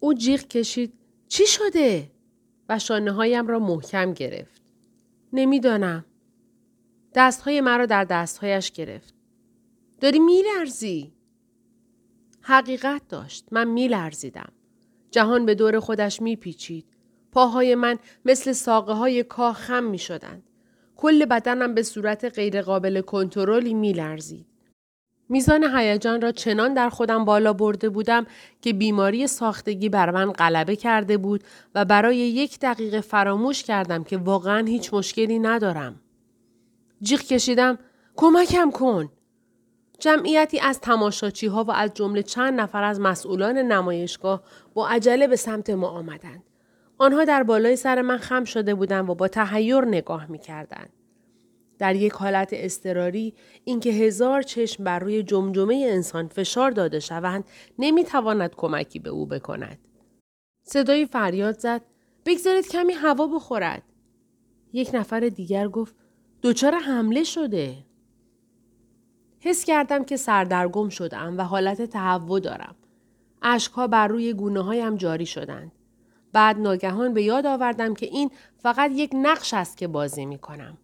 او جیغ کشید چی شده؟ و شانه هایم را محکم گرفت. نمی‌دانم. دستهای مرا در دستهایش گرفت. داری میلرزی؟ حقیقت داشت. من میلرزیدم. جهان به دور خودش میپیچید. پاهای من مثل ساقه های کاه خم می شدند. کل بدنم به صورت غیرقابل کنترلی میلرزید. میزان هیجان را چنان در خودم بالا برده بودم که بیماری ساختگی بر من غلبه کرده بود و برای یک دقیقه فراموش کردم که واقعا هیچ مشکلی ندارم. جیغ کشیدم کمکم کن. جمعیتی از تماشاچی ها و از جمله چند نفر از مسئولان نمایشگاه با عجله به سمت ما آمدند. آنها در بالای سر من خم شده بودند و با تهیر نگاه می کردند. در یک حالت اضطراری اینکه هزار چشم بر روی جمجمه انسان فشار داده شوند نمی‌تواند کمکی به او بکند. صدای فریاد زد بگذارید کمی هوا بخورد. یک نفر دیگر گفت دچار حمله شده. حس کردم که سردرگم شدم و حالت تهوع دارم. اشکها بر روی گونه هایم جاری شدند. بعد ناگهان به یاد آوردم که این فقط یک نقش است که بازی می کنم.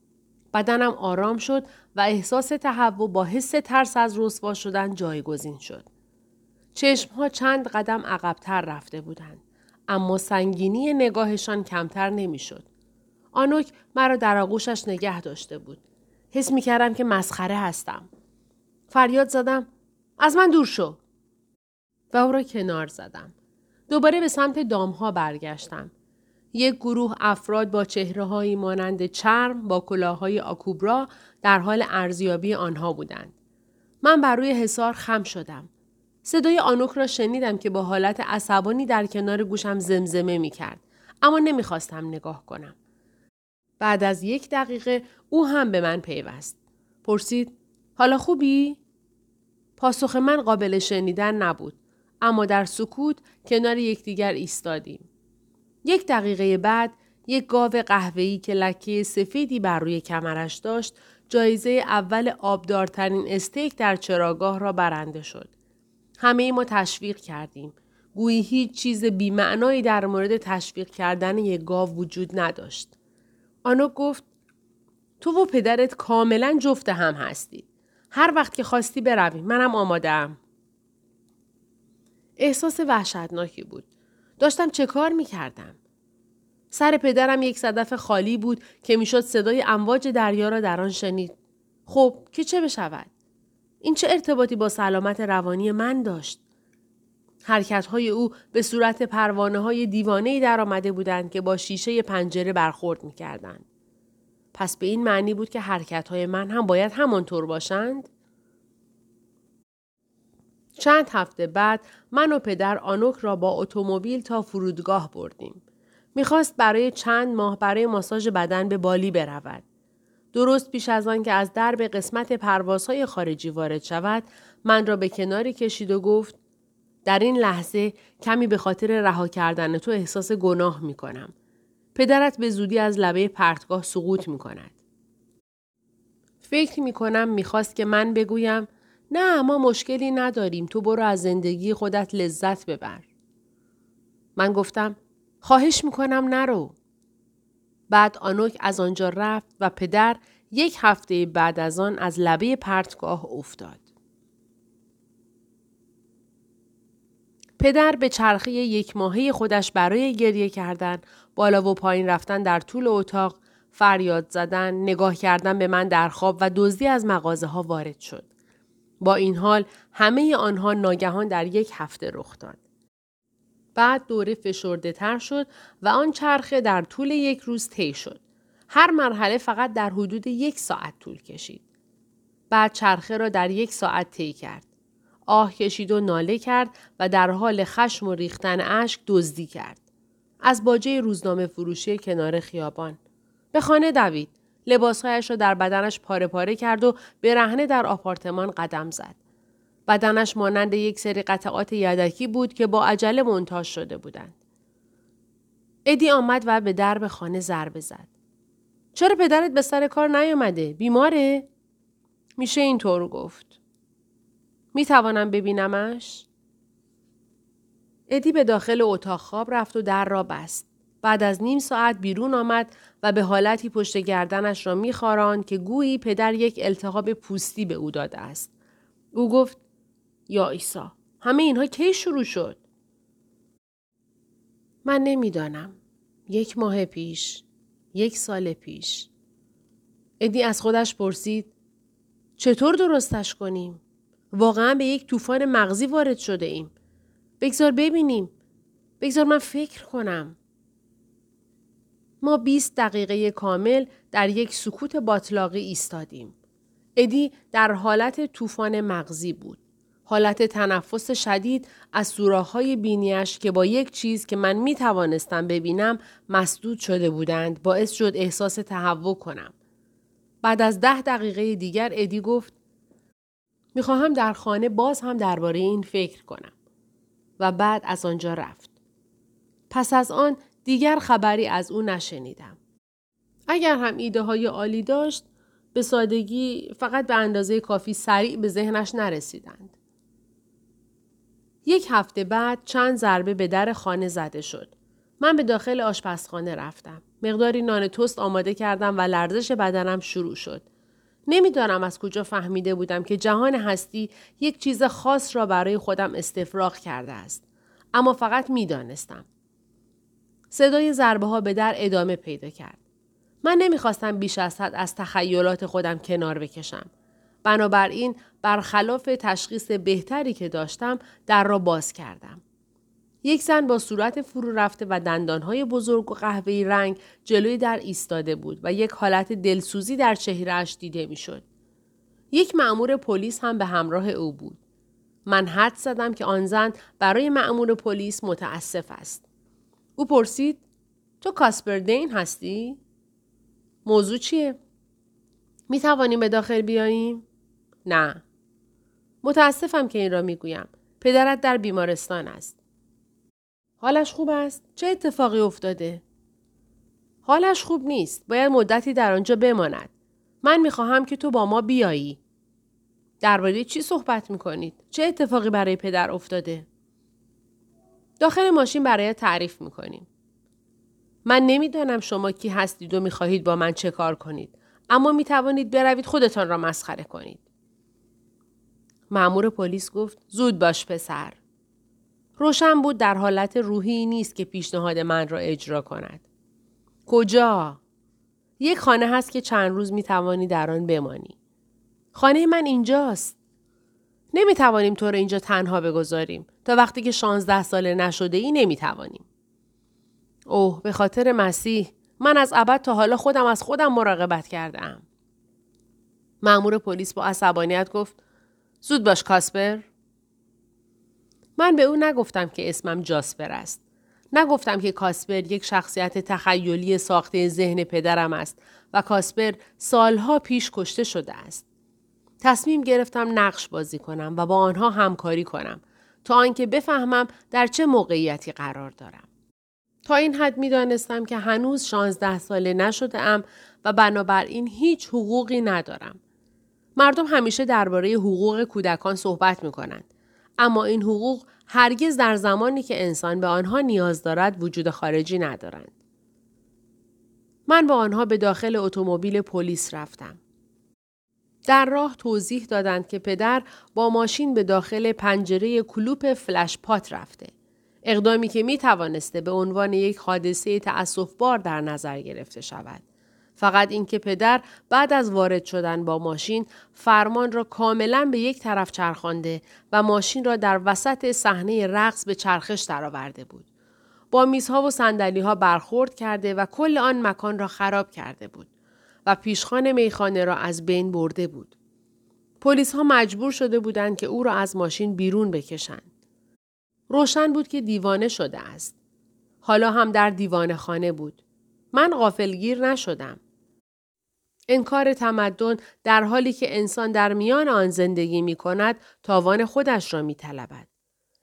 بدنم آرام شد و احساس تهوع با حس ترس از رسوا شدن جایگزین شد. چشمها چند قدم عقبتر رفته بودند. اما سنگینی نگاهشان کمتر نمی‌شد. آنوک مرا در آغوشش نگه داشته بود. حس می کردم که مسخره هستم. فریاد زدم از من دور شو. و او را کنار زدم. دوباره به سمت دامها برگشتم. یک گروه افراد با چهره مانند چرم با کلاههای آکوبرا در حال ارزیابی آنها بودند. من بر روی حصار خم شدم. صدای آنوک را شنیدم که با حالت عصبانی در کنار گوشم زمزمه می کرد. اما نمی‌خواستم نگاه کنم. بعد از یک دقیقه او هم به من پیوست. پرسید حالا خوبی؟ پاسخ من قابل شنیدن نبود. اما در سکوت کنار یکدیگر ایستادیم. یک دقیقه بعد یک گاو قهوه‌ای که لکه سفیدی بر روی کمرش داشت جایزه اول آبدارترین استیک در چراگاه را برنده شد. همه ما تشویق کردیم. گویی هیچ چیز بیمعنایی در مورد تشویق کردن یک گاو وجود نداشت. آنو گفت تو و پدرت کاملا جفت هم هستید. هر وقت که خواستی برویم منم آمادم. احساس وحشتناکی بود. داشتم چه کار می کردم؟ سر پدرم یک صدف خالی بود که می‌شد صدای امواج دریا را در آن شنید. خب که چه بشود؟ این چه ارتباطی با سلامت روانی من داشت؟ حرکت های او به صورت پروانه های دیوانه در آمده بودند که با شیشه پنجره برخورد می کردند. پس به این معنی بود که حرکت های من هم باید همانطور باشند؟ چند هفته بعد من و پدر آنوک را با اتومبیل تا فرودگاه بردیم. می‌خواست برای چند ماه برای ماساژ بدن به بالی برود. درست پیش از آن که از درب قسمت پروازهای خارجی وارد شود من را به کناری کشید و گفت در این لحظه کمی به خاطر رها کردن تو احساس گناه می کنم. پدرت به زودی از لبه پرتگاه سقوط می کند. فکر می کنم می‌خواست که من بگویم نه ما مشکلی نداریم تو برو از زندگی خودت لذت ببر. من گفتم خواهش می‌کنم نرو. بعد آنوک از آنجا رفت و پدر یک هفته بعد از آن از لبه پرتگاه افتاد. پدر به چرخه یک ماهه خودش برای گریه کردن، بالا و پایین رفتن در طول اتاق، فریاد زدن، نگاه کردن به من در خواب و دزدی از مغازه ها وارد شد. با این حال همه آنها ناگهان در یک هفته رخ داد. بعد دوره فشرده تر شد و آن چرخه در طول یک روز طی شد. هر مرحله فقط در حدود یک ساعت طول کشید. بعد چرخه را در یک ساعت طی کرد. آه کشید و ناله کرد و در حال خشم و ریختن اشک دزدی کرد. از باجه روزنامه فروشی کنار خیابان. به خانه دوید. لباسهایش را در بدنش پاره پاره کرد و به رهنه در آپارتمان قدم زد. بدنش مانند یک سری قطعات یدکی بود که با عجله منتاج شده بودند. ادی آمد و به درب خانه ضربه زد. چرا پدرت به سر کار نیامده؟ بیماره؟ میشه اینطور گفت. می توانم ببینمش؟ ادی به داخل اتاق خواب رفت و در را بست. بعد از نیم ساعت بیرون آمد و به حالتی پشت گردنش را میخاران که گویی پدر یک التهاب پوستی به او داده است. او گفت یا ایسا همه اینها کی شروع شد؟ من نمی‌دانم. یک ماه پیش. یک سال پیش. ادی از خودش پرسید چطور درستش کنیم؟ واقعا به یک طوفان مغزی وارد شده ایم. بگذار ببینیم. بگذار من فکر کنم. ما 20 دقیقه کامل در یک سکوت باطلاقی ایستادیم. ادی در حالت طوفان مغزی بود. حالت تنفس شدید از سوراخ‌های بینیش که با یک چیز که من می توانستم ببینم مسدود شده بودند باعث شد احساس تهوع کنم. بعد از ده دقیقه دیگر ادی گفت می‌خواهم در خانه باز هم درباره این فکر کنم. و بعد از آنجا رفت. پس از آن دیگر خبری از او نشنیدم. اگر هم ایده های عالی داشت به سادگی فقط به اندازه کافی سریع به ذهنش نرسیدند. یک هفته بعد چند ضربه به در خانه زده شد. من به داخل آشپزخانه رفتم. مقداری نان توست آماده کردم و لرزش بدنم شروع شد. نمی‌دانم از کجا فهمیده بودم که جهان هستی یک چیز خاص را برای خودم استفراغ کرده است. اما فقط می‌دانستم. صدای ضربه ها به در ادامه پیدا کرد. من نمی‌خواستم بیش از حد از تخیلات خودم کنار بکشم. بنابراین برخلاف تشخیص بهتری که داشتم در را باز کردم. یک زن با صورت فرو رفته و دندانهای بزرگ و قهوه‌ای رنگ جلوی در ایستاده بود و یک حالت دلسوزی در چهرهش دیده می‌شد. یک مأمور پلیس هم به همراه او بود. من حد زدم که آن زن برای مأمور پلیس متاسف است. او پرسید تو کاسپر دین هستی؟ موضوع چیه؟ می توانیم به داخل بیاییم؟ نه. متاسفم که این را می گویم. پدرت در بیمارستان است. حالش خوب است؟ چه اتفاقی افتاده؟ حالش خوب نیست. باید مدتی در آنجا بماند. من می‌خواهم که تو با ما بیایی. درباره چی صحبت می‌کنید؟ چه اتفاقی برای پدر افتاده؟ داخل ماشین برای تعریف می‌کنیم. من نمی‌دانم شما کی هستید و می‌خواهید با من چه کار کنید. اما می توانید بروید خودتان را مسخره کنید. معمور پلیس گفت زود باش پسر. روشن بود در حالت روحی نیست که پیشنهاد من را اجرا کند. کجا؟ یک خانه هست که چند روز می توانی در آن بمانی. خانه من اینجاست. نمی توانیم تو را اینجا تنها بگذاریم. تا وقتی که شانزده ساله نشده ای نمی توانیم. اوه به خاطر مسیح من از ابد تا حالا خودم از خودم مراقبت کردم. مأمور پلیس با عصبانیت گفت زود باش کاسپر. من به او نگفتم که اسمم جاسپر است. نگفتم که کاسپر یک شخصیت تخیلی ساخته ذهن پدرم است و کاسپر سالها پیش کشته شده است. تصمیم گرفتم نقش بازی کنم و با آنها همکاری کنم تا آنکه بفهمم در چه موقعیتی قرار دارم. تا این حد می دانستم که هنوز شانزده ساله نشده ام و بنابراین هیچ حقوقی ندارم. مردم همیشه درباره حقوق کودکان صحبت می کنند. اما این حقوق هرگز در زمانی که انسان به آنها نیاز دارد وجود خارجی ندارند. من با آنها به داخل اتومبیل پلیس رفتم. در راه توضیح دادند که پدر با ماشین به داخل پنجره کلوپ فلش پات رفته. اقدامی که می توانسته به عنوان یک حادثه بار در نظر گرفته شود. فقط اینکه پدر بعد از وارد شدن با ماشین فرمان را کاملا به یک طرف چرخانده و ماشین را در وسط صحنه رقص به چرخش درآورده بود. با میزها و سندلی ها برخورد کرده و کل آن مکان را خراب کرده بود و پیشخان میخانه را از بین برده بود. پلیس ها مجبور شده بودند که او را از ماشین بیرون بکشند. روشن بود که دیوانه شده است. حالا هم در دیوانه خانه بود. من غافلگیر نشدم. انکار تمدن در حالی که انسان در میان آن زندگی می کند تاوان خودش را می طلبد.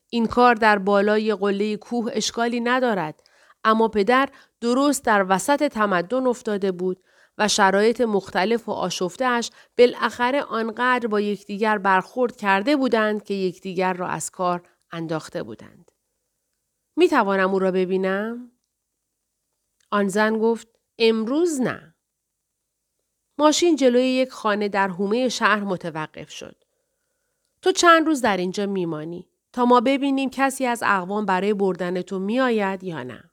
این کار در بالای قله کوه اشکالی ندارد اما پدر درست در وسط تمدن افتاده بود و شرایط مختلف و آشفتهاش بالاخره آنقدر با یکدیگر برخورد کرده بودند که یکدیگر را از کار انداخته بودند. می توانم او را ببینم؟ آن زن گفت امروز نه. ماشین جلوی یک خانه در حومه شهر متوقف شد. تو چند روز در اینجا میمانی تا ما ببینیم کسی از اقوام برای بردن تو میآید یا نه.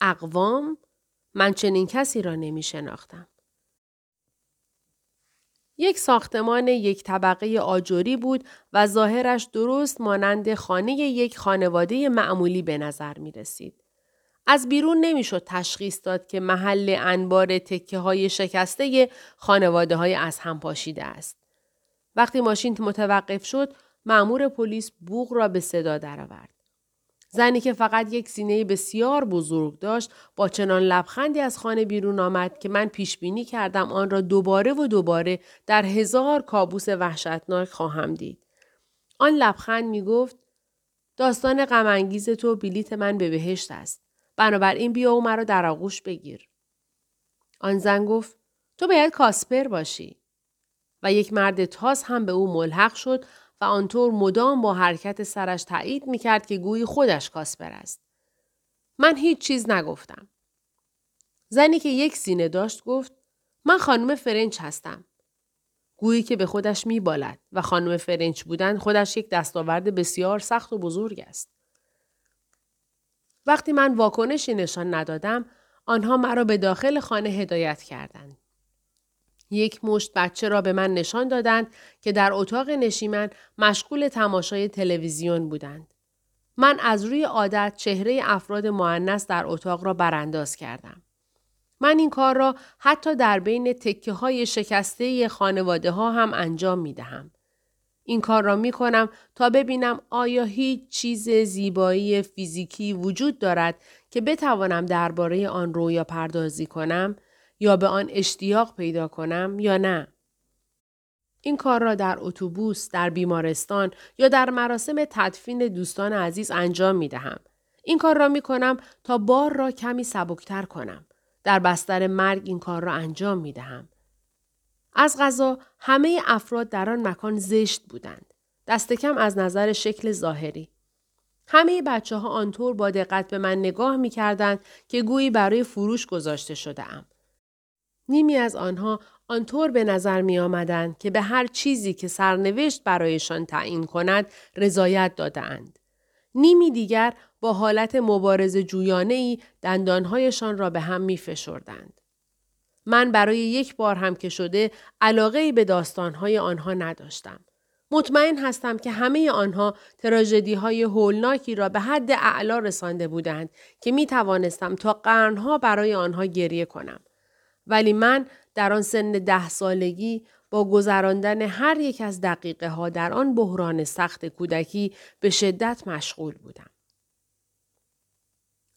اقوام؟ من چنین کسی را نمی شناختم. یک ساختمان یک طبقه آجوری بود و ظاهرش درست مانند خانه یک خانواده معمولی به نظر می رسید. از بیرون نمی‌شد تشخیص داد که محل انبار تکه های شکسته خانواده های از هم پاشیده است. وقتی ماشین متوقف شد، مأمور پلیس بوغ را به صدا درآورد. زنی که فقط یک سینه بسیار بزرگ داشت با چنان لبخندی از خانه بیرون آمد که من پیش بینی کردم آن را دوباره و دوباره در هزار کابوس وحشتناک خواهم دید. آن لبخند می گفت داستان غمانگیز تو بلیت من به بهشت است. بنابراین بیا و مرا در آغوش بگیر. آن زن گفت تو باید کاسپر باشی. و یک مرد تاس هم به او ملحق شد آنطور مدام با حرکت سرش تایید می‌کرد که گویی خودش کاسپر است. من هیچ چیز نگفتم. زنی که یک سینه داشت گفت من خانم فرنچ هستم. گویی که به خودش میبالد و خانم فرنچ بودن خودش یک دستاورد بسیار سخت و بزرگ است. وقتی من واکنشی نشان ندادم آنها مرا به داخل خانه هدایت کردند. یک مشت بچه را به من نشان دادند که در اتاق نشیمن مشغول تماشای تلویزیون بودند. من از روی عادت چهره افراد معنس در اتاق را برانداز کردم. من این کار را حتی در بین تکه های شکسته خانواده ها هم انجام می دهم. این کار را می کنم تا ببینم آیا هیچ چیز زیبایی فیزیکی وجود دارد که بتوانم درباره آن رویا پردازی کنم یا به آن اشتیاق پیدا کنم یا نه. این کار را در اتوبوس، در بیمارستان یا در مراسم تدفین دوستان عزیز انجام می دهم. این کار را می کنم تا بار را کمی سبکتر کنم. در بستر مرگ این کار را انجام می دهم. از غذا همه افراد در آن مکان زشت بودند. دست کم از نظر شکل ظاهری. همه بچه ها آنطور با دقت به من نگاه می کردند که گویی برای فروش گذاشته شده ام. نیمی از آنها آنطور به نظر می آمدند که به هر چیزی که سرنوشت برایشان تعیین کند رضایت دادهاند. نیمی دیگر با حالت مبارز جویانه ای دندانهایشان را به هم می فشردند. من برای یک بار هم که شده علاقه ای به داستانهای آنها نداشتم. مطمئن هستم که همه آنها تراژدی های هولناکی را به حد اعلا رسانده بودند که می توانستم تا قرنها برای آنها گریه کنم. ولی من در آن سن ده سالگی با گذراندن هر یک از دقیقه ها در آن بحران سخت کودکی به شدت مشغول بودم.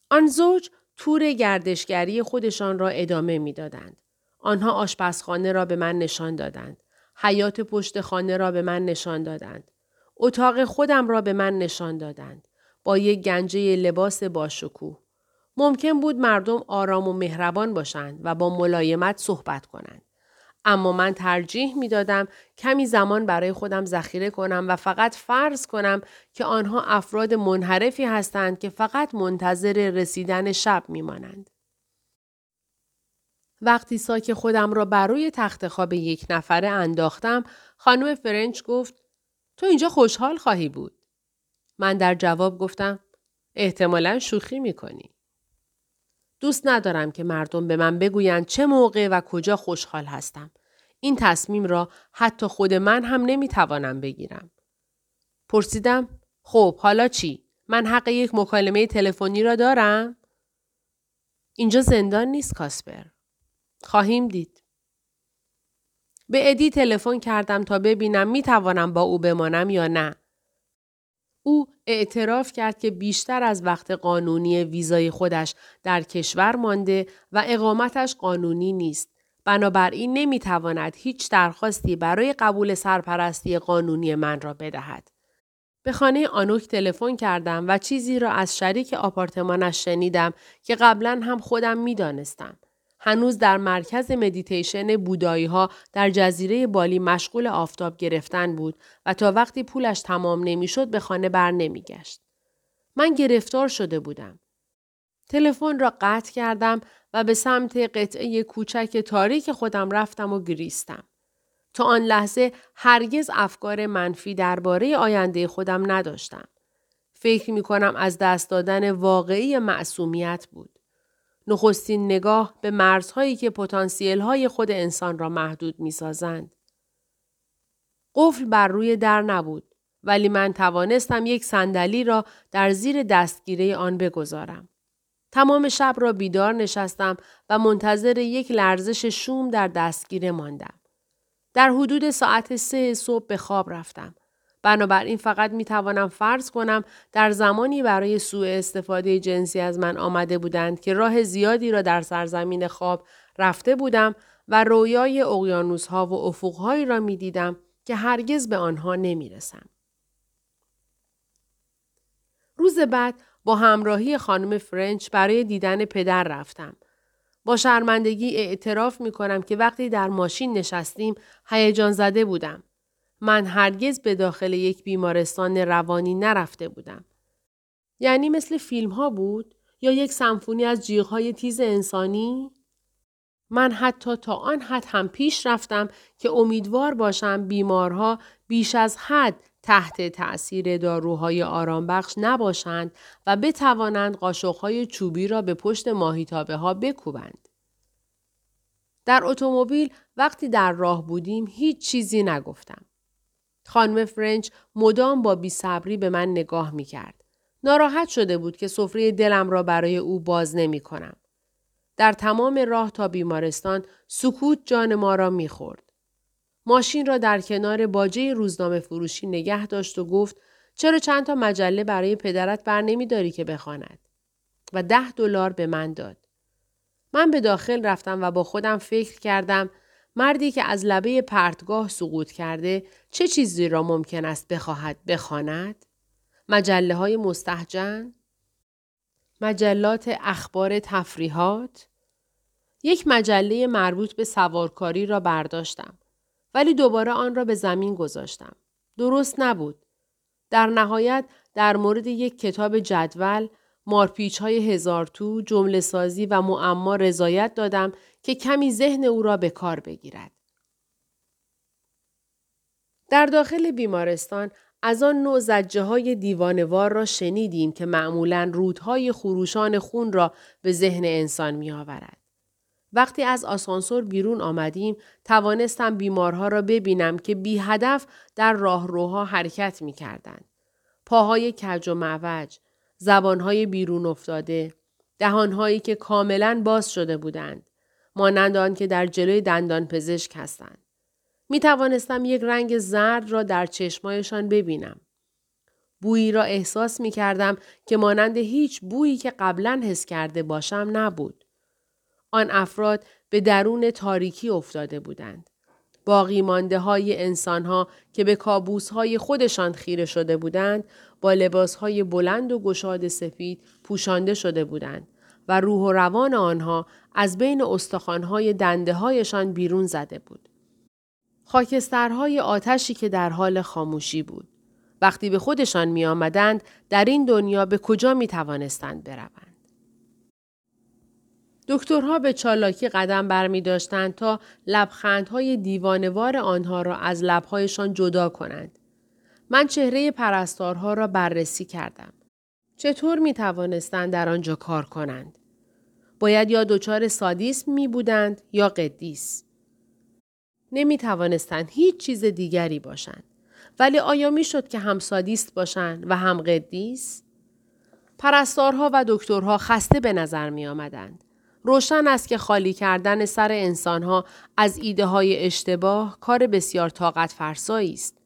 آن زوج تور گردشگری خودشان را ادامه می‌دادند. آنها آشپزخانه را به من نشان دادند. حیات پشت خانه را به من نشان دادند. اتاق خودم را به من نشان دادند. با یک گنجه لباس باشکوه. ممکن بود مردم آرام و مهربان باشند و با ملایمت صحبت کنند. اما من ترجیح می دادم کمی زمان برای خودم ذخیره کنم و فقط فرض کنم که آنها افراد منحرفی هستند که فقط منتظر رسیدن شب می مانند. وقتی ساک خودم را بر روی تخت خواب یک نفره انداختم، خانم فرنچ گفت تو اینجا خوشحال خواهی بود. من در جواب گفتم احتمالا شوخی می کنی. دوست ندارم که مردم به من بگویند چه موقع و کجا خوشحال هستم. این تصمیم را حتی خود من هم نمی‌توانم بگیرم. پرسیدم خب حالا چی؟ من حق یک مکالمه تلفنی را دارم؟ اینجا زندان نیست کاسپر. خواهیم دید. به ادی تلفن کردم تا ببینم می توانم با او بمانم یا نه. او اعتراف کرد که بیشتر از وقت قانونی ویزای خودش در کشور مانده و اقامتش قانونی نیست. بنابراین نمی‌تواند هیچ درخواستی برای قبول سرپرستی قانونی من را بدهد. به خانه آنوک تلفن کردم و چیزی را از شریک آپارتمانش شنیدم که قبلا هم خودم می‌دانستم. هنوز در مرکز مدیتیشن بودایی ها در جزیره بالی مشغول آفتاب گرفتن بود و تا وقتی پولش تمام نمی‌شد به خانه بر نمیگشت. من گرفتار شده بودم. تلفن را قطع کردم و به سمت قطعه کوچک تاریک خودم رفتم و گریستم. تا آن لحظه هرگز افکار منفی درباره آینده خودم نداشتم. فکر می کنم از دست دادن واقعی معصومیت بود. نخستین نگاه به مرزهایی که پتانسیل های خود انسان را محدود می سازند. قفل بر روی در نبود ولی من توانستم یک صندلی را در زیر دستگیره آن بگذارم. تمام شب را بیدار نشستم و منتظر یک لرزش شوم در دستگیره ماندم. در حدود ساعت سه صبح به خواب رفتم. بنابراین فقط می توانم فرض کنم در زمانی برای سوء استفاده جنسی از من آمده بودند که راه زیادی را در سرزمین خواب رفته بودم و رویای اقیانوس ها و افقهایی را می دیدم که هرگز به آنها نمی رسم. روز بعد با همراهی خانم فرنچ برای دیدن پدر رفتم. با شرمندگی اعتراف می کنم که وقتی در ماشین نشستیم هیجان زده بودم. من هرگز به داخل یک بیمارستان روانی نرفته بودم. یعنی مثل فیلم ها بود یا یک سمفونی از جیغهای تیز انسانی؟ من حتی تا آن حد هم پیش رفتم که امیدوار باشم بیمارها بیش از حد تحت تأثیر داروهای آرامبخش نباشند و بتوانند قاشقهای چوبی را به پشت ماهیتابه ها بکوبند. در اتومبیل وقتی در راه بودیم هیچ چیزی نگفتم. خانم فرنچ مدام با بیصبری به من نگاه می کرد. ناراحت شده بود که سفره دلم را برای او باز نمی کنم. در تمام راه تا بیمارستان سکوت جان ما را می خورد. ماشین را در کنار باجه روزنامه فروشی نگه داشت و گفت چرا چند تا مجله برای پدرت بر نمی داری که بخواند و ده دلار به من داد. من به داخل رفتم و با خودم فکر کردم مردی که از لبه پرتگاه سقوط کرده چه چیزی را ممکن است بخواهد بخواند؟ مجله های مستحجن؟ مجلات اخبار تفریحات؟ یک مجله مربوط به سوارکاری را برداشتم. ولی دوباره آن را به زمین گذاشتم. درست نبود. در نهایت در مورد یک کتاب جدول مارپیچ های هزار تو، جمله سازی و معما رضایت دادم که کمی ذهن او را به کار بگیرد. در داخل بیمارستان از آن نوع زجه های دیوانوار را شنیدیم که معمولا رودهای خروشان خون را به ذهن انسان می آورد. وقتی از آسانسور بیرون آمدیم توانستم بیمارها را ببینم که بی هدف در راهروها حرکت می کردن. پاهای کج و معوج، زبانهای بیرون افتاده، دهانهایی که کاملا باز شده بودند. مانند آن که در جلوی دندان پزشک هستند. می توانستم یک رنگ زرد را در چشمایشان ببینم. بویی را احساس می کردم که مانند هیچ بویی که قبلا حس کرده باشم نبود. آن افراد به درون تاریکی افتاده بودند. باقی مانده های انسان ها که به کابوس های خودشان خیره شده بودند با لباس های بلند و گشاد سفید پوشانده شده بودند و روح و روان آنها از بین های دنده هایشان بیرون زده بود. خاکسترهای آتشی که در حال خاموشی بود. وقتی به خودشان می آمدند در این دنیا به کجا می توانستند بروند. دکترها به چالاکی قدم برمی داشتند تا لبخندهای دیوانوار آنها را از لبهایشان جدا کنند. من چهره پرستارها را بررسی کردم. چطور می توانستند در آنجا کار کنند؟ باید یا دچار سادیسم می بودند یا قدیس. نمی توانستند هیچ چیز دیگری باشند. ولی آیا می شد که هم سادیست باشند و هم قدیس؟ پرستارها و دکترها خسته به نظر می آمدند. روشن است که خالی کردن سر انسانها از ایده های اشتباه کار بسیار طاقت فرسایی است.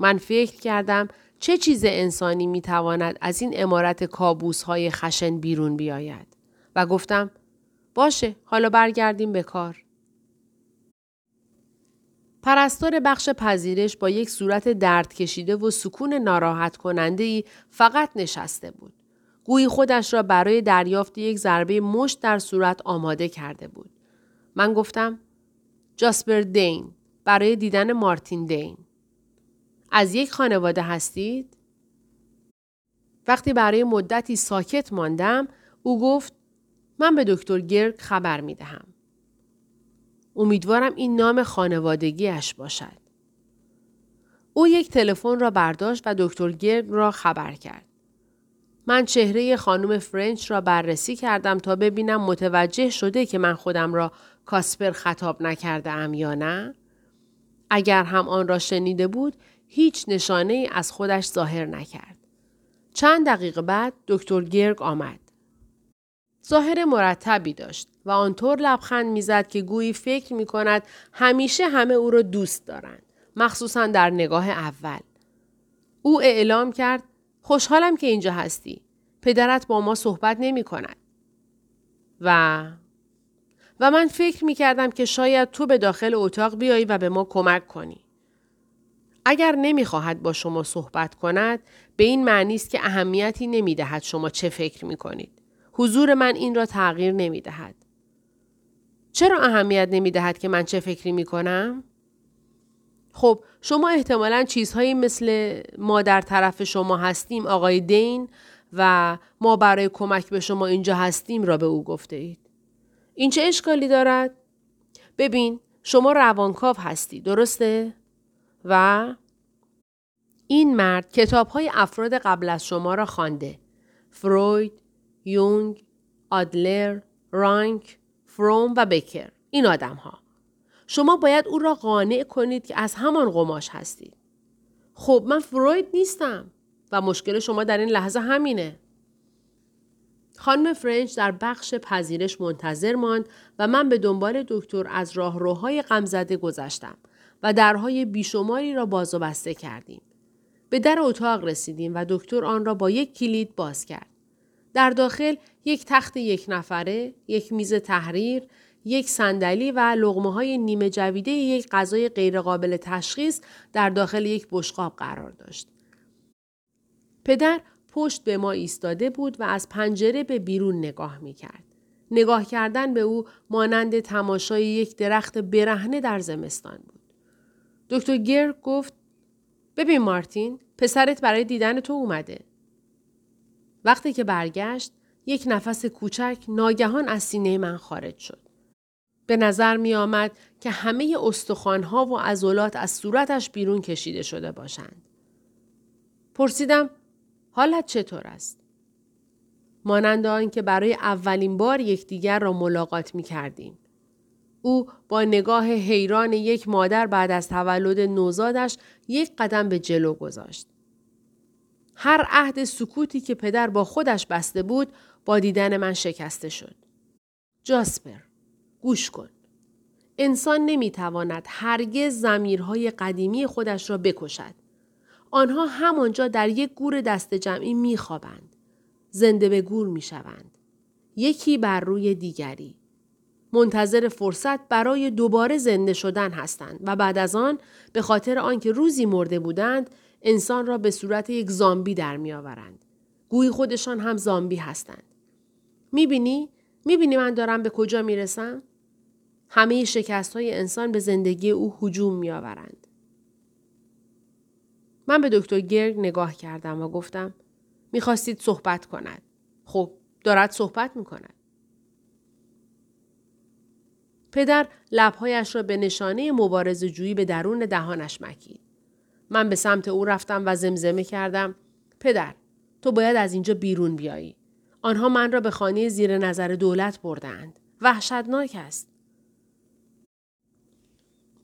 من فکر کردم چه چیز انسانی می تواند از این امارت کابوس های خشن بیرون بیاید و گفتم باشه حالا برگردیم به کار. پرستار بخش پذیرش با یک صورت درد کشیده و سکون ناراحت کننده ای فقط نشسته بود. گویی خودش را برای دریافت یک ضربه مشت در صورت آماده کرده بود. من گفتم جاسپر دین برای دیدن مارتین دین. از یک خانواده هستید؟ وقتی برای مدتی ساکت ماندم او گفت من به دکتر گرگ خبر می دهم. امیدوارم این نام خانوادگیش باشد. او یک تلفن را برداشت و دکتر گرگ را خبر کرد. من چهره خانم فرنچ را بررسی کردم تا ببینم متوجه شده که من خودم را کاسپر خطاب نکرده ام یا نه؟ اگر هم آن را شنیده بود هیچ نشانه ای از خودش ظاهر نکرد. چند دقیقه بعد دکتر گرگ آمد. ظاهر مرتبی داشت و آنطور لبخند می‌زد که گویی فکر می کند همیشه همه او را دوست دارند. مخصوصا در نگاه اول. او اعلام کرد خوشحالم که اینجا هستی. پدرت با ما صحبت نمی کند. و و من فکر می کردم که شاید تو به داخل اتاق بیایی و به ما کمک کنی. اگر نمی‌خواهد با شما صحبت کند به این معنی است که اهمیتی نمی دهد شما چه فکر می کنید. حضور من این را تغییر نمی دهد. چرا اهمیت نمی دهد که من چه فکری می کنم؟ خب شما احتمالا چیزهایی مثل ما در طرف شما هستیم آقای دین و ما برای کمک به شما اینجا هستیم را به او گفته اید. این چه اشکالی دارد؟ ببین شما روانکاو هستی درسته؟ و این مرد کتاب های افراد قبل از شما را خوانده. فروید، یونگ، آدلر، رانک، فروم و بکر. این آدم ها. شما باید او را قانع کنید که از همان قماش هستید. خب من فروید نیستم و مشکل شما در این لحظه همینه. خانم فرنچ در بخش پذیرش منتظر ماند و من به دنبال دکتر از راهروهای غمزده گذشتم و درهای بیشماری را باز و بسته کردیم. به در اتاق رسیدیم و دکتر آن را با یک کلید باز کرد. در داخل یک تخت یک نفره، یک میز تحریر، یک صندلی و لغمه های نیمه جویده یک غذای غیرقابل تشخیص در داخل یک بشقاب قرار داشت. پدر پشت به ما ایستاده بود و از پنجره به بیرون نگاه می کرد. نگاه کردن به او مانند تماشای یک درخت برهنه در زمستان بود. دکتر گرگ گفت ببین مارتین پسرت برای دیدن تو اومده. وقتی که برگشت یک نفس کوچک ناگهان از سینه من خارج شد. به نظر می آمد که همه استخوانها و عضلات از صورتش بیرون کشیده شده باشند. پرسیدم حالت چطور است؟ مانند آن که برای اولین بار یکدیگر را ملاقات می کردیم. او با نگاه حیران یک مادر بعد از تولد نوزادش یک قدم به جلو گذاشت. هر عهد سکوتی که پدر با خودش بسته بود با دیدن من شکسته شد. جاسپر گوش کن. انسان نمی‌تواند هرگز زمیرهای قدیمی خودش را بکشد. آنها همانجا در یک گور دست جمعی میخوابند. زنده به گور می‌شوند. یکی بر روی دیگری. منتظر فرصت برای دوباره زنده شدن هستند و بعد از آن به خاطر آنکه روزی مرده بودند انسان را به صورت یک زامبی در میآورند. گویی خودشان هم زامبی هستند. می‌بینی؟ می‌بینی من دارم به کجا می‌رسم؟ همه شکست های انسان به زندگی او هجوم میآورند. من به دکتر گرگ نگاه کردم و گفتم می‌خواستید صحبت کند. خب دارد صحبت می‌کند. پدر لبهایش را به نشانه مبارز جویی به درون دهانش مکید. من به سمت او رفتم و زمزمه کردم پدر تو باید از اینجا بیرون بیایی. آنها من را به خانه زیر نظر دولت بردند. وحشتناک است.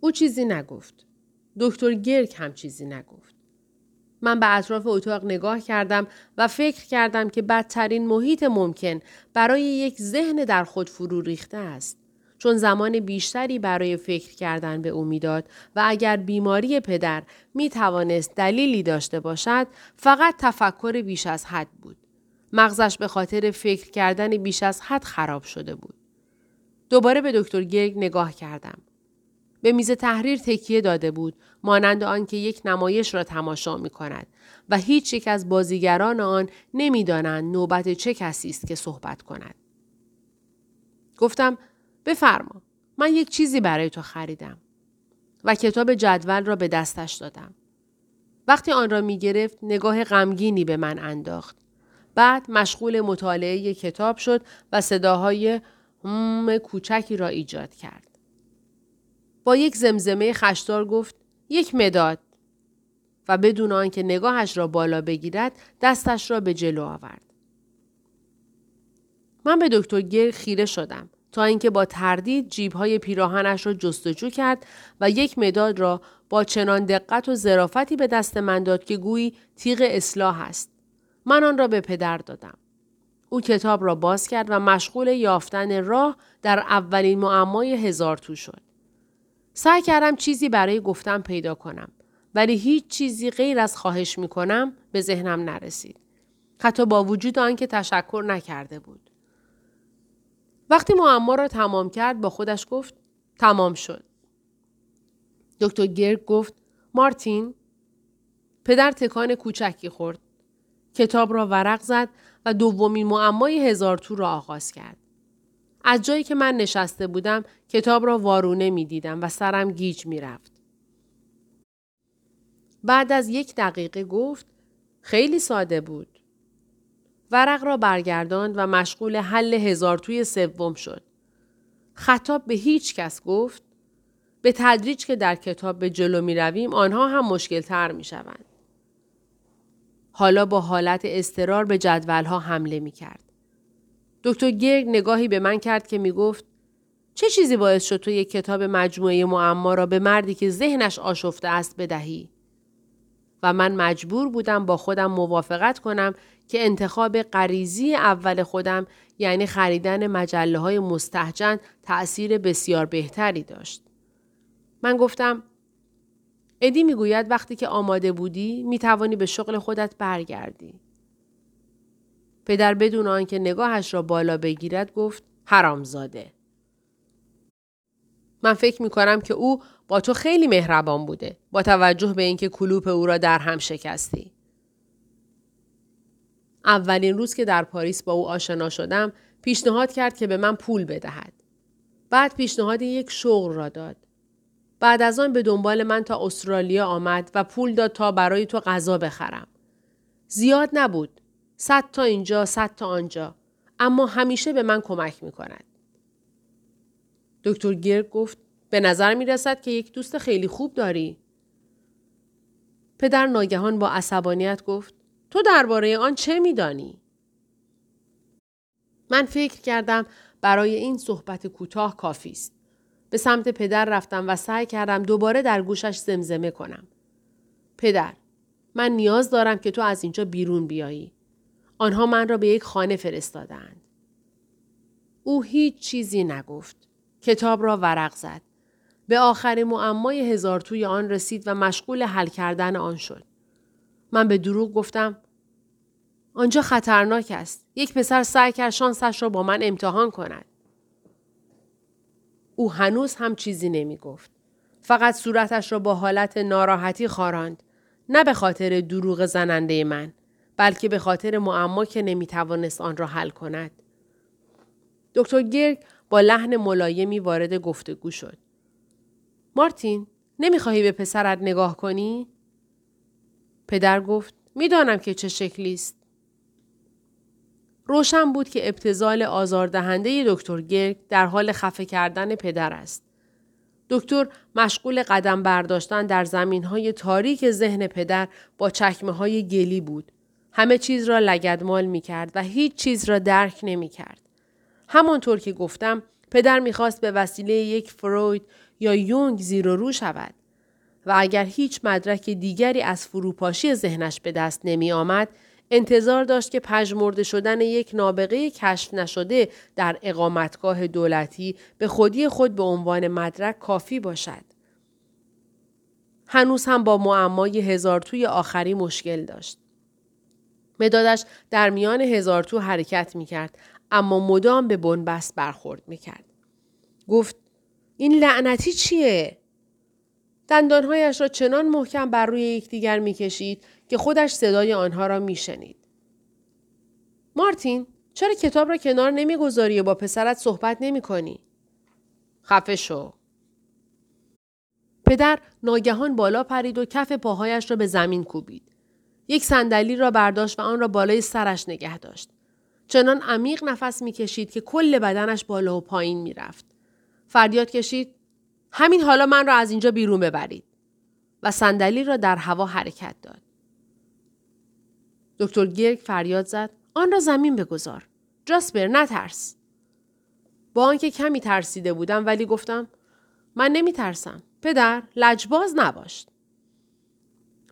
او چیزی نگفت. دکتر گرک هم چیزی نگفت. من به اطراف اتاق نگاه کردم و فکر کردم که بدترین محیط ممکن برای یک ذهن در خود فرو ریخته است. چون زمان بیشتری برای فکر کردن به او می‌داد و اگر بیماری پدر می توانست دلیلی داشته باشد فقط تفکر بیش از حد بود. مغزش به خاطر فکر کردن بیش از حد خراب شده بود. دوباره به دکتر گرگ نگاه کردم. به میز تحریر تکیه داده بود مانند آنکه یک نمایش را تماشا می کند و هیچ یک از بازیگران آن نمی‌دانند نوبت چه کسی است که صحبت کند. گفتم بفرما من یک چیزی برای تو خریدم و کتاب جدول را به دستش دادم. وقتی آن را می گرفت نگاه غمگینی به من انداخت. بعد مشغول مطالعه کتاب شد و صداهای هم کوچکی را ایجاد کرد. با یک زمزمه خشدار گفت یک مداد و بدون آنکه نگاهش را بالا بگیرد دستش را به جلو آورد. من به دکتر گر خیره شدم تا اینکه با تردید جیبهای پیراهنش را جستجو کرد و یک مداد را با چنان دقت و ظرافتی به دست من داد که گویی تیغ اصلاح است. من آن را به پدر دادم. او کتاب را باز کرد و مشغول یافتن راه در اولین معمای هزار تو شد. سعی کردم چیزی برای گفتن پیدا کنم ولی هیچ چیزی غیر از خواهش می کنم به ذهنم نرسید. حتی با وجود آنکه تشکر نکرده بود. وقتی معما را تمام کرد با خودش گفت تمام شد. دکتر گرگ گفت مارتین پدر تکان کوچکی خورد. کتاب را ورق زد و دومین معمای هزار تو را آغاز کرد. از جایی که من نشسته بودم کتاب را وارونه می دیدم و سرم گیج می رفت. بعد از یک دقیقه گفت خیلی ساده بود. ورق را برگرداند و مشغول حل هزار توی سوم شد. خطاب به هیچ کس گفت به تدریج که در کتاب به جلو می رویم آنها هم مشکل تر می شوند. حالا با حالت استرار به جدولها حمله می کرد. دکتر گرگ نگاهی به من کرد که می گفت چه چیزی باعث شد تو یک کتاب مجموعه معما را به مردی که ذهنش آشفته است بدهی؟ و من مجبور بودم با خودم موافقت کنم که انتخاب غریزی اول خودم یعنی خریدن مجله های مستحجن تأثیر بسیار بهتری داشت. من گفتم ادی می‌گوید وقتی که آماده بودی می توانی به شغل خودت برگردی. پدر بدون آنکه نگاهش را بالا بگیرد گفت حرامزاده. من فکر می کنم که او با تو خیلی مهربان بوده با توجه به اینکه کلوپ او را در هم شکستی. اولین روز که در پاریس با او آشنا شدم پیشنهاد کرد که به من پول بدهد. بعد پیشنهاد یک شغل را داد. بعد از آن به دنبال من تا استرالیا آمد و پول داد تا برای تو غذا بخرم. زیاد نبود. صد تا اینجا، صد تا آنجا. اما همیشه به من کمک می کند. دکتر گرگ گفت به نظر می رسد که یک دوست خیلی خوب داری. پدر ناگهان با عصبانیت گفت تو درباره آن چه می دانی؟ من فکر کردم برای این صحبت کوتاه کافی است. به سمت پدر رفتم و سعی کردم دوباره در گوشش زمزمه کنم. پدر، من نیاز دارم که تو از اینجا بیرون بیایی. آنها من را به یک خانه فرستادند. او هیچ چیزی نگفت. کتاب را ورق زد. به آخر معمای هزار توی آن رسید و مشغول حل کردن آن شد. من به دروغ گفتم آنجا خطرناک است. یک پسر سعی کرد شانسش را با من امتحان کند. او هنوز هم چیزی نمی گفت. فقط صورتش را با حالت ناراحتی خاراند. نه به خاطر دروغ زننده من. بلکه به خاطر معما که نمی توانست آن را حل کند. دکتر گرگ با لحن ملایمی وارد گفتگو شد. مارتین، نمی‌خواهی به پسرت نگاه کنی؟ پدر گفت می‌دانم که چه شکلی است. روشن بود که ابتزال آزاردهنده دکتر گرگ در حال خفه کردن پدر است. دکتر مشغول قدم برداشتن در زمین های تاریک ذهن پدر با چکمه های گلی بود. همه چیز را لگدمال می کرد و هیچ چیز را درک نمی کرد. همانطور که گفتم پدر می‌خواست به وسیله یک فروید یا یونگ زیر و رو شود. و اگر هیچ مدرک دیگری از فروپاشی ذهنش به دست نمی آمد، انتظار داشت که پژمرده شدن یک نابغه کشف نشده در اقامتگاه دولتی به خودی خود به عنوان مدرک کافی باشد. هنوز هم با معمای هزار توی آخری مشکل داشت. مدادش در میان هزار تو حرکت می کرد اما مدام به بنبست برخورد می کرد. گفت این لعنتی چیه؟ دندانهایش را چنان محکم بر روی یکدیگر می‌کشید که خودش صدای آنها را میشنید. مارتین چرا کتاب را کنار نمی‌گذاری و با پسرت صحبت نمی کنی؟ خفه شو. پدر ناگهان بالا پرید و کف پاهایش را به زمین کوبید. یک صندلی را برداشت و آن را بالای سرش نگه داشت. چنان عمیق نفس می‌کشید که کل بدنش بالا و پایین می‌رفت. فریاد کشید همین حالا من را از اینجا بیرون ببرید و صندلی را در هوا حرکت داد. دکتر گرگ فریاد زد آن را زمین بگذار. جاسپر نترس. با آنکه کمی ترسیده بودم ولی گفتم من نمی ترسم. پدر لجباز نباش.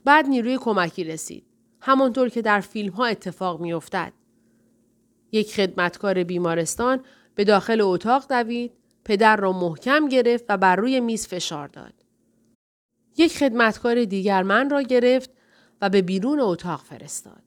بعد نیروی کمکی رسید. همانطور که در فیلم ها اتفاق می افتد. یک خدمتکار بیمارستان به داخل اتاق دوید، پدر را محکم گرفت و بر روی میز فشار داد. یک خدمتکار دیگر من را گرفت و به بیرون اتاق فرستاد.